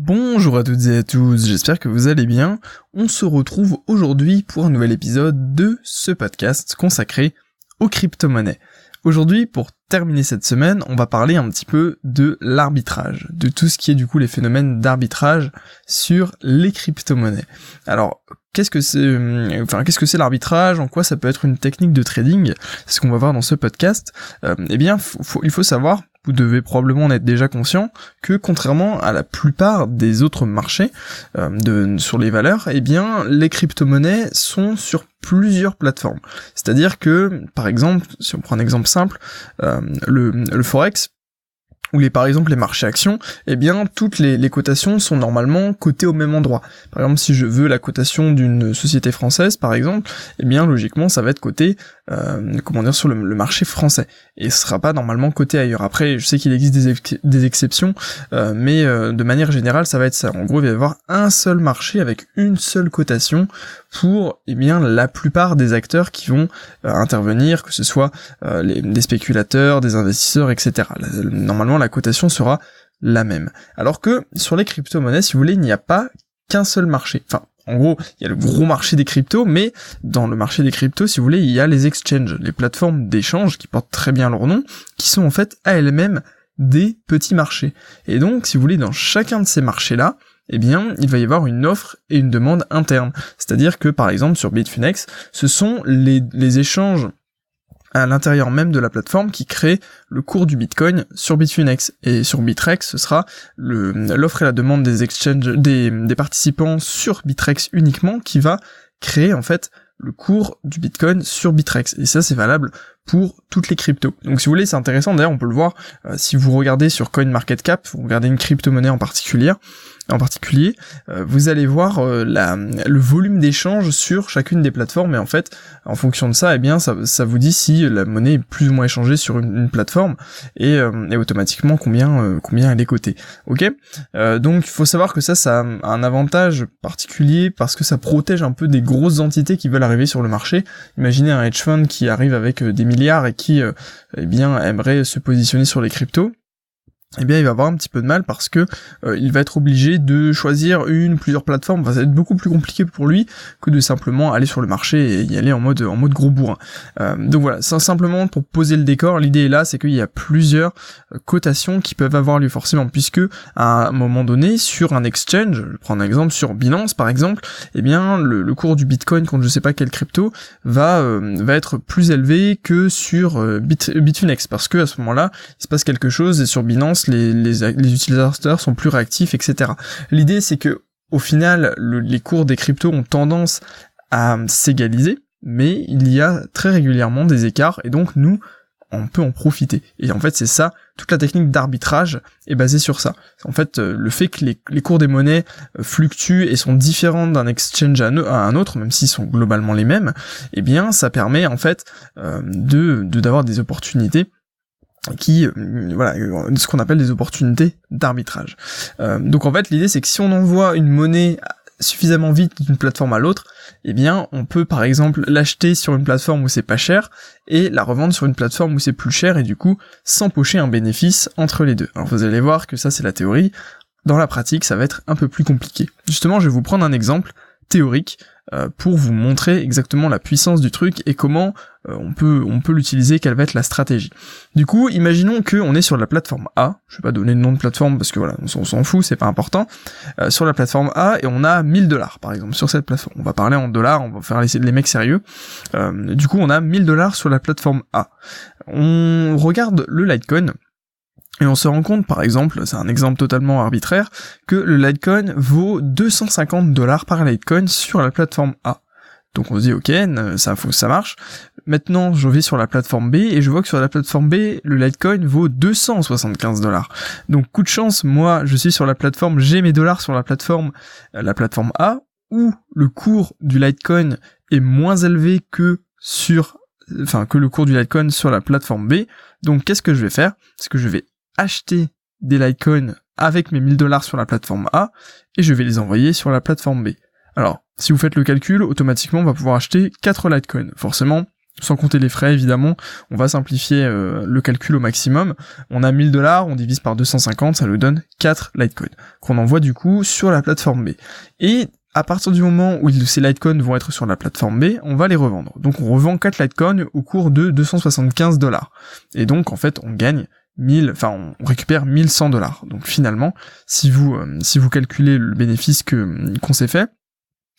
Bonjour à toutes et à tous, j'espère que vous allez bien. On se retrouve aujourd'hui pour un nouvel épisode de ce podcast consacré aux crypto-monnaies. Aujourd'hui, pour terminer cette semaine, on va parler un petit peu de l'arbitrage, de tout ce qui est du coup les phénomènes d'arbitrage sur les crypto-monnaies. Alors, qu'est-ce que c'est euh, enfin qu'est-ce que c'est l'arbitrage en quoi ça peut être une technique de trading c'est ce qu'on va voir dans ce podcast euh, eh bien il faut savoir vous devez probablement en être déjà conscient que contrairement à la plupart des autres marchés euh, de, sur les valeurs, eh bien les crypto-monnaies sont sur plusieurs plateformes. C'est-à-dire que, par exemple, si on prend un exemple simple, euh, le, le forex, ou les par exemple les marchés actions, eh bien toutes les, les, cotations sont normalement cotées au même endroit. Par exemple, si je veux la cotation d'une société française, par exemple, eh bien logiquement ça va être coté, euh, comment dire, sur le, marché français et ce sera pas normalement coté ailleurs. Après, je sais qu'il existe des, exceptions, euh, mais euh, de manière générale, ça va être ça. En gros, il va y avoir un seul marché avec une seule cotation pour eh bien la plupart des acteurs qui vont euh, intervenir, que ce soit euh, les, des spéculateurs, des investisseurs, etc. Normalement, la cotation sera la même. Alors que sur les crypto-monnaies, si vous voulez, il n'y a pas qu'un seul marché. Enfin, en gros, il y a le gros marché des cryptos, mais dans le marché des cryptos, si vous voulez, il y a les exchanges, les plateformes d'échange qui portent très bien leur nom, qui sont en fait à elles-mêmes des petits marchés. Et donc, si vous voulez, dans chacun de ces marchés-là, eh bien, il va y avoir une offre et une demande interne. C'est-à-dire que, par exemple, sur Bitfinex, ce sont les, les échanges à l'intérieur même de la plateforme qui crée le cours du Bitcoin sur Bitfinex. Et sur Bitrex, ce sera l'offre et la demande des exchanges, des, participants sur Bitrex uniquement qui va créer, en fait, le cours du Bitcoin sur Bitrex. Et ça, c'est valable pour toutes les cryptos. Donc si vous voulez, c'est intéressant. D'ailleurs, on peut le voir euh, si vous regardez sur CoinMarketCap, vous regardez une crypto-monnaie en particulier, en particulier, euh, vous allez voir euh, la, le volume d'échange sur chacune des plateformes et en fait, en fonction de ça, eh bien, ça, ça vous dit si la monnaie est plus ou moins échangée sur une, plateforme et, et, automatiquement combien combien elle est cotée. Ok? Donc il faut savoir que ça, ça a un avantage particulier parce que ça protège un peu des grosses entités qui veulent arriver sur le marché. Imaginez un hedge fund qui arrive avec des milliers et qui euh, eh bien aimerait se positionner sur les cryptos eh bien il va avoir un petit peu de mal parce que euh, il va être obligé de choisir une, plusieurs plateformes, ça va être beaucoup plus compliqué pour lui que de simplement aller sur le marché et y aller en mode en mode gros bourrin. Euh, donc voilà, ça, simplement pour poser le décor, l'idée est là, c'est qu'il y a plusieurs euh, cotations qui peuvent avoir lieu forcément, puisque à un moment donné, sur un exchange, je prends un exemple sur Binance par exemple, eh bien le, cours du Bitcoin contre je sais pas quelle crypto va va être plus élevé que sur Bitfinex, parce que à ce moment-là, il se passe quelque chose et sur Binance les, utilisateurs sont plus réactifs, etc. L'idée c'est que au final, les cours des cryptos ont tendance à s'égaliser, mais il y a très régulièrement des écarts, et donc nous, on peut en profiter. Et en fait, c'est ça, toute la technique d'arbitrage est basée sur ça. En fait, euh, le fait que les, cours des monnaies euh, fluctuent et sont différents d'un exchange à, un autre, même s'ils sont globalement les mêmes, eh bien, ça permet en fait euh, de d'avoir des opportunités qui euh, voilà ce qu'on appelle des opportunités d'arbitrage. Euh, donc en fait l'idée c'est que si on envoie une monnaie suffisamment vite d'une plateforme à l'autre, eh bien on peut par exemple l'acheter sur une plateforme où c'est pas cher et la revendre sur une plateforme où c'est plus cher et du coup s'empocher un bénéfice entre les deux. Alors vous allez voir que ça c'est la théorie. Dans la pratique, ça va être un peu plus compliqué. Justement, je vais vous prendre un exemple théorique euh, pour vous montrer exactement la puissance du truc et comment euh, on peut on peut l'utiliser, quelle va être la stratégie. Du coup, imaginons que on est sur la plateforme A, je vais pas donner le nom de plateforme parce que voilà, on s'en fout, c'est pas important. Euh, sur la plateforme A et on a 1000 dollars par exemple sur cette plateforme. On va parler en dollars, on va faire les, les mecs sérieux. du coup, on a 1000 dollars sur la plateforme A. On regarde le Litecoin et on se rend compte, par exemple, c'est un exemple totalement arbitraire, que le Litecoin vaut 250 dollars par Litecoin sur la plateforme A. Donc on se dit ok, ça, ça marche. Maintenant, je vais sur la plateforme B et je vois que sur la plateforme B, le Litecoin vaut 275 dollars. Donc coup de chance, moi, je suis sur la plateforme, j'ai mes dollars sur la plateforme, euh, la plateforme A, où le cours du Litecoin est moins élevé que sur, enfin que le cours du Litecoin sur la plateforme B. Donc qu'est-ce que je vais faire? C'est que je vais acheter des Litecoin avec mes 1000 dollars sur la plateforme A et je vais les envoyer sur la plateforme B. Alors, si vous faites le calcul, automatiquement on va pouvoir acheter 4 Litecoin. Forcément, sans compter les frais évidemment, on va simplifier euh, le calcul au maximum. On a 1000 dollars, on divise par 250, ça nous donne 4 Litecoin qu'on envoie du coup sur la plateforme B. Et à partir du moment où ces Litecoins vont être sur la plateforme B, on va les revendre. Donc on revend 4 Litecoins au cours de 275 dollars. Et donc en fait on gagne 1000, enfin on récupère 1100 dollars. Donc finalement, si vous euh, si vous calculez le bénéfice que qu'on s'est fait,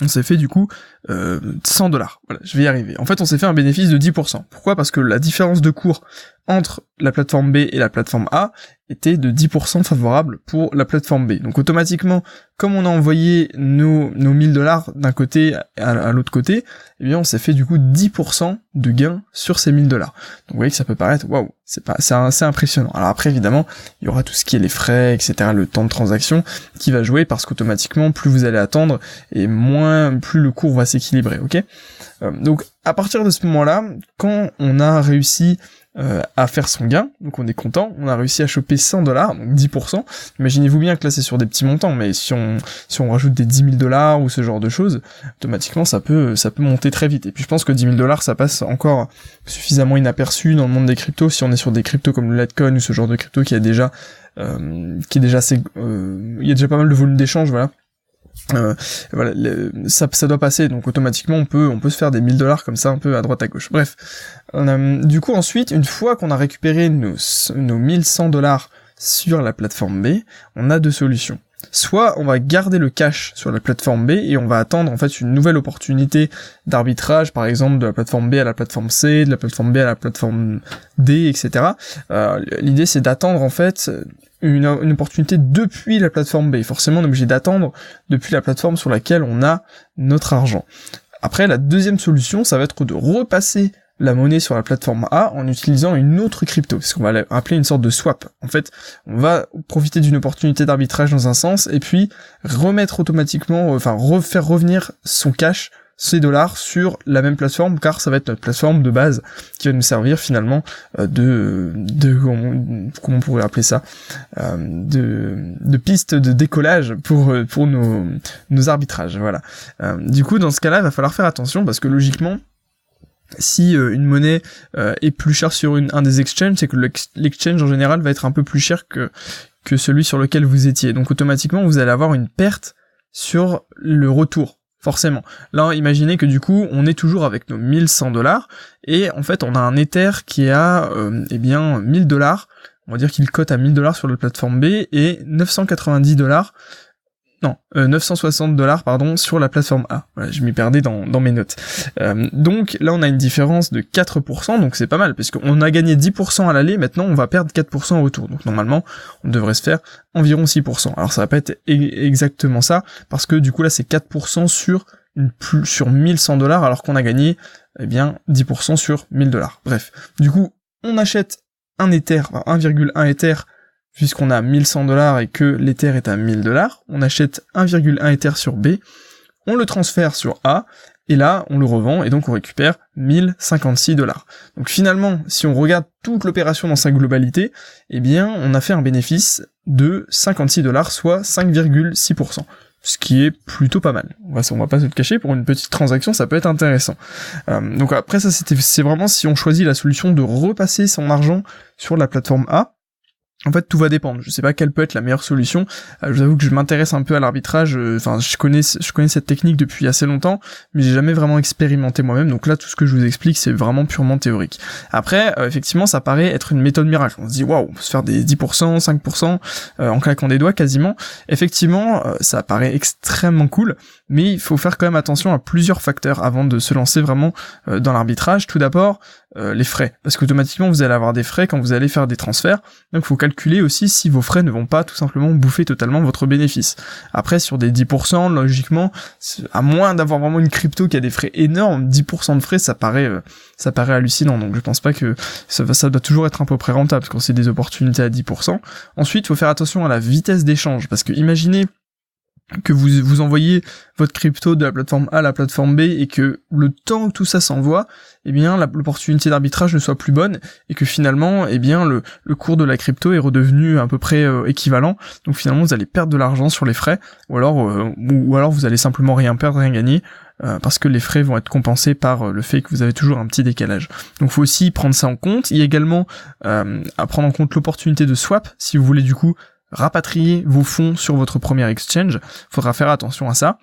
on s'est fait du coup euh, 100 dollars. Voilà, je vais y arriver. En fait, on s'est fait un bénéfice de 10%. Pourquoi? Parce que la différence de cours entre la plateforme B et la plateforme A était de 10% favorable pour la plateforme B. Donc automatiquement, comme on a envoyé nos, nos 1000 dollars d'un côté à, l'autre côté, eh bien on s'est fait du coup 10% de gain sur ces 1000 dollars. Donc vous voyez que ça peut paraître, waouh, c'est pas, c'est assez impressionnant. Alors après évidemment, il y aura tout ce qui est les frais, etc., le temps de transaction qui va jouer parce qu'automatiquement, plus vous allez attendre et moins, plus le cours va s'équilibrer, ok? Euh, Donc à partir de ce moment-là, quand on a réussi euh, à faire son gain, donc on est content, on a réussi à choper 100 dollars, donc 10%. Imaginez-vous bien que là c'est sur des petits montants, mais si on si on rajoute des 10 000 dollars ou ce genre de choses, automatiquement ça peut ça peut monter très vite. Et puis je pense que 10 000 dollars ça passe encore suffisamment inaperçu dans le monde des cryptos si on est sur des cryptos comme le Litecoin ou ce genre de crypto qui a déjà euh, qui est déjà assez, euh, il y a déjà pas mal de volume d'échange, voilà. Euh, voilà, ça, ça doit passer, donc automatiquement on peut on peut se faire des 1000 dollars comme ça un peu à droite à gauche. Bref, du coup ensuite, une fois qu'on a récupéré nos, nos 1100 dollars sur la plateforme B, on a deux solutions. Soit on va garder le cash sur la plateforme B et on va attendre en fait une nouvelle opportunité d'arbitrage, par exemple de la plateforme B à la plateforme C, de la plateforme B à la plateforme D, etc. Euh, L'idée c'est d'attendre en fait une, opportunité depuis la plateforme B. Forcément, on est obligé d'attendre depuis la plateforme sur laquelle on a notre argent. Après, la deuxième solution, ça va être de repasser la monnaie sur la plateforme A en utilisant une autre crypto, ce qu'on va appeler une sorte de swap. En fait, on va profiter d'une opportunité d'arbitrage dans un sens et puis remettre automatiquement, enfin refaire revenir son cash ces dollars sur la même plateforme car ça va être notre plateforme de base qui va nous servir finalement euh, de de comment on pourrait appeler ça euh, de de piste de décollage pour euh, pour nos nos arbitrages voilà du coup dans ce cas-là il va falloir faire attention parce que logiquement si une monnaie est plus chère sur une, un des exchanges, c'est que l'exchange en général va être un peu plus cher que, que celui sur lequel vous étiez. Donc automatiquement, vous allez avoir une perte sur le retour forcément. Là, imaginez que du coup, on est toujours avec nos 1100 dollars, et en fait, on a un Ether qui a, euh, eh bien, 1000 dollars, on va dire qu'il cote à 1000 dollars sur la plateforme B, et 990 dollars non, 960 euh, dollars pardon sur la plateforme A. je m'y perdais dans, mes notes. Euh, donc là on a une différence de 4%, donc c'est pas mal, parce qu'on a gagné 10% à l'aller, maintenant on va perdre 4% au retour. Donc normalement on devrait se faire environ 6%. Alors ça va pas être e-, exactement ça, parce que du coup là c'est 4% sur une plus sur 1100 dollars, alors qu'on a gagné eh bien 10% sur 1000 dollars. Bref, du coup on achète un Ether, 1,1 Ether puisqu'on a 1100 dollars et que l'Ether est à 1000 dollars, on achète 1,1 Ether sur B, on le transfère sur A, et là, on le revend, et donc on récupère 1056 dollars. Donc finalement, si on regarde toute l'opération dans sa globalité, eh bien, on a fait un bénéfice de 56 dollars, soit 5,6%. Ce qui est plutôt pas mal. On va, pas se le cacher, pour une petite transaction, ça peut être intéressant. Euh, donc après, ça c'est vraiment si on choisit la solution de repasser son argent sur la plateforme A, en fait, tout va dépendre. Je sais pas quelle peut être la meilleure solution. Euh, je vous avoue que je m'intéresse un peu à l'arbitrage. Euh, enfin, je connais, je connais cette technique depuis assez longtemps, mais j'ai jamais vraiment expérimenté moi-même. Donc là, tout ce que je vous explique, c'est vraiment purement théorique. Après, euh, effectivement, ça paraît être une méthode miracle. On se dit, waouh, on peut se faire des 10%, 5% en claquant des doigts quasiment. Effectivement, ça paraît extrêmement cool, mais il faut faire quand même attention à plusieurs facteurs avant de se lancer vraiment dans l'arbitrage. Tout d'abord, les frais, parce qu'automatiquement, vous allez avoir des frais quand vous allez faire des transferts. Donc, il faut calculer aussi si vos frais ne vont pas tout simplement bouffer totalement votre bénéfice. Après, sur des 10%, logiquement, à moins d'avoir vraiment une crypto qui a des frais énormes, 10% de frais, ça paraît, euh, ça paraît hallucinant. Donc, je pense pas que ça, ça doit toujours être un peu près rentable quand c'est des opportunités à 10%. Ensuite, il faut faire attention à la vitesse d'échange, parce que imaginez que vous vous envoyez votre crypto de la plateforme A à la plateforme B et que le temps que tout ça s'envoie, eh bien l'opportunité d'arbitrage ne soit plus bonne et que finalement, eh bien le, le cours de la crypto est redevenu à peu près euh, équivalent. Donc finalement, vous allez perdre de l'argent sur les frais ou alors euh, ou alors vous allez simplement rien perdre, rien gagner. parce que les frais vont être compensés par le fait que vous avez toujours un petit décalage. Donc faut aussi prendre ça en compte. Il y a également à prendre en compte l'opportunité de swap si vous voulez du coup rapatrier vos fonds sur votre premier exchange. Faudra faire attention à ça.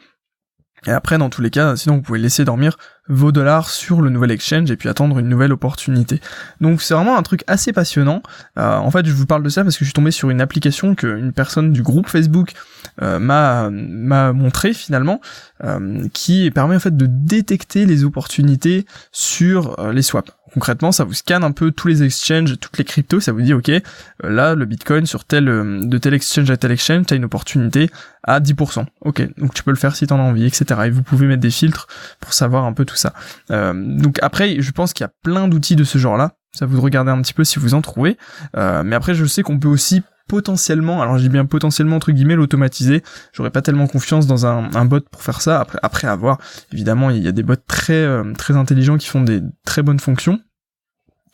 Et après, dans tous les cas, sinon vous pouvez laisser dormir vos dollars sur le nouvel exchange et puis attendre une nouvelle opportunité. Donc c'est vraiment un truc assez passionnant. Euh, en fait, je vous parle de ça parce que je suis tombé sur une application qu'une personne du groupe Facebook m'a m'a montré finalement, euh, qui permet en fait de détecter les opportunités sur les swaps concrètement, ça vous scanne un peu tous les exchanges, toutes les cryptos, ça vous dit, ok, euh, là, le Bitcoin sur tel, euh, de tel exchange à tel exchange, t'as une opportunité à 10%. Ok, donc tu peux le faire si t'en as envie, etc. Et vous pouvez mettre des filtres pour savoir un peu tout ça. Euh, donc après, je pense qu'il y a plein d'outils de ce genre-là. Ça vous de regarder un petit peu si vous en trouvez. mais après, je sais qu'on peut aussi potentiellement, alors je dis bien potentiellement entre guillemets l'automatiser. J'aurais pas tellement confiance dans un, bot pour faire ça. Après, avoir, évidemment, il y a des bots très euh, très intelligents qui font des très bonnes fonctions.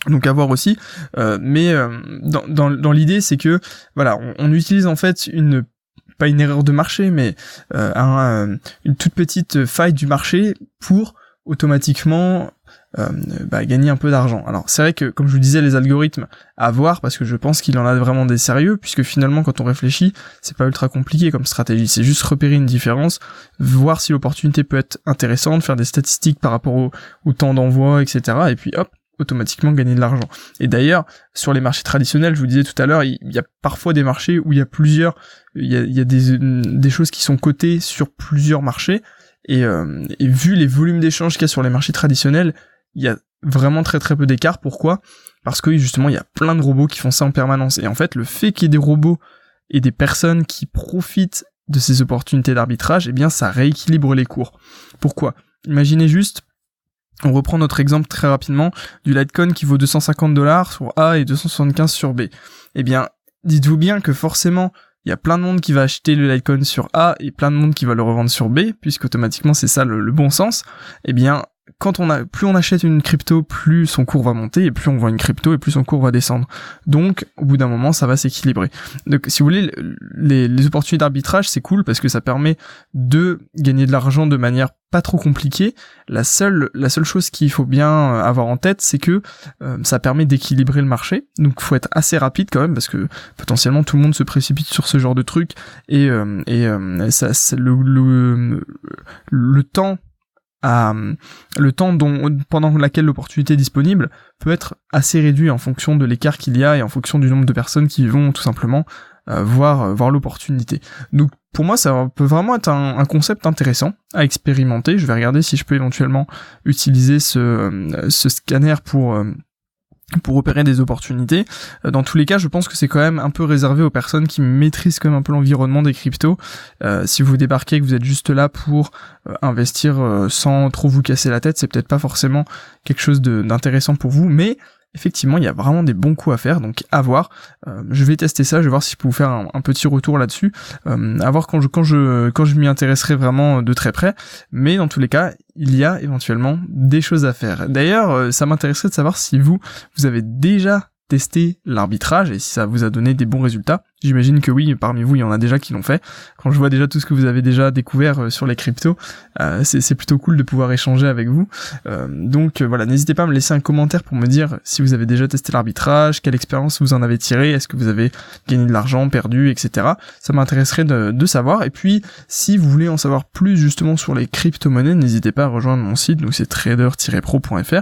Donc à voir aussi. Euh, mais euh, dans, l'idée, c'est que voilà, on, utilise en fait une pas une erreur de marché, mais un, une toute petite faille du marché pour automatiquement euh, bah, gagner un peu d'argent. Alors c'est vrai que comme je vous disais les algorithmes à voir parce que je pense qu'il en a vraiment des sérieux puisque finalement quand on réfléchit c'est pas ultra compliqué comme stratégie c'est juste repérer une différence voir si l'opportunité peut être intéressante faire des statistiques par rapport au, temps d'envoi etc et puis hop automatiquement gagner de l'argent. Et d'ailleurs, sur les marchés traditionnels, je vous disais tout à l'heure, il y a parfois des marchés où il y a plusieurs, il y a, des choses qui sont cotées sur plusieurs marchés, et, euh, et vu les volumes d'échanges qu'il y a sur les marchés traditionnels, il y a vraiment très très peu d'écart. Pourquoi? Parce que justement, il y a plein de robots qui font ça en permanence. Et en fait, le fait qu'il y ait des robots et des personnes qui profitent de ces opportunités d'arbitrage, eh bien, ça rééquilibre les cours. Pourquoi? Imaginez juste, on reprend notre exemple très rapidement du Litecoin qui vaut 250 dollars sur A et 275 sur B. Eh bien, dites-vous bien que forcément, il y a plein de monde qui va acheter le Litecoin sur A et plein de monde qui va le revendre sur B, puisque automatiquement c'est ça le, bon sens. Eh bien, quand on a, plus on achète une crypto, plus son cours va monter, et plus on vend une crypto, et plus son cours va descendre. Donc, au bout d'un moment, ça va s'équilibrer. Donc, si vous voulez, les, opportunités d'arbitrage, c'est cool parce que ça permet de gagner de l'argent de manière pas trop compliquée. La seule, la seule chose qu'il faut bien avoir en tête, c'est que euh, ça permet d'équilibrer le marché. Donc, faut être assez rapide quand même parce que potentiellement tout le monde se précipite sur ce genre de truc et, euh, et euh, ça, le, le, le temps à le temps dont, pendant laquelle l'opportunité est disponible peut être assez réduit en fonction de l'écart qu'il y a et en fonction du nombre de personnes qui vont tout simplement euh, voir euh, voir l'opportunité. Donc pour moi ça peut vraiment être un, un, concept intéressant à expérimenter. Je vais regarder si je peux éventuellement utiliser ce, euh, ce scanner pour pour opérer des opportunités. Euh, dans tous les cas, je pense que c'est quand même un peu réservé aux personnes qui maîtrisent quand même un peu l'environnement des cryptos. Euh, si vous débarquez, que vous êtes juste là pour euh, investir sans trop vous casser la tête, c'est peut-être pas forcément quelque chose d'intéressant pour vous, mais effectivement, il y a vraiment des bons coups à faire, donc à voir. Euh, je vais tester ça, je vais voir si je peux vous faire un, petit retour là-dessus, euh, à voir quand je quand je quand je m'y intéresserai vraiment de très près. Mais dans tous les cas, il y a éventuellement des choses à faire. D'ailleurs, euh, ça m'intéresserait de savoir si vous vous avez déjà testé l'arbitrage et si ça vous a donné des bons résultats. J'imagine que oui, parmi vous, il y en a déjà qui l'ont fait. Quand je vois déjà tout ce que vous avez déjà découvert euh, sur les cryptos, euh, c'est plutôt cool de pouvoir échanger avec vous. Euh, donc voilà, n'hésitez pas à me laisser un commentaire pour me dire si vous avez déjà testé l'arbitrage, quelle expérience vous en avez tiré, est-ce que vous avez gagné de l'argent, perdu, etc. Ça m'intéresserait de, de, savoir. Et puis, si vous voulez en savoir plus justement sur les crypto-monnaies, n'hésitez pas à rejoindre mon site, donc c'est trader-pro.fr.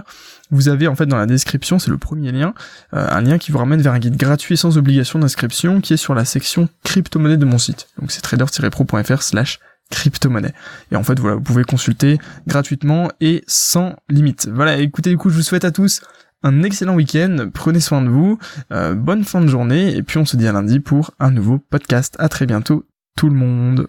Vous avez en fait dans la description, c'est le premier lien, un lien qui vous ramène vers un guide gratuit sans obligation d'inscription qui est sur la section crypto-monnaie de mon site. Donc c'est trader-pro.fr slash crypto-monnaie. Et en fait, voilà, vous pouvez consulter gratuitement et sans limite. Voilà, écoutez, du coup, je vous souhaite à tous un excellent week-end, prenez soin de vous, euh, bonne fin de journée, et puis on se dit à lundi pour un nouveau podcast. À très bientôt, tout le monde.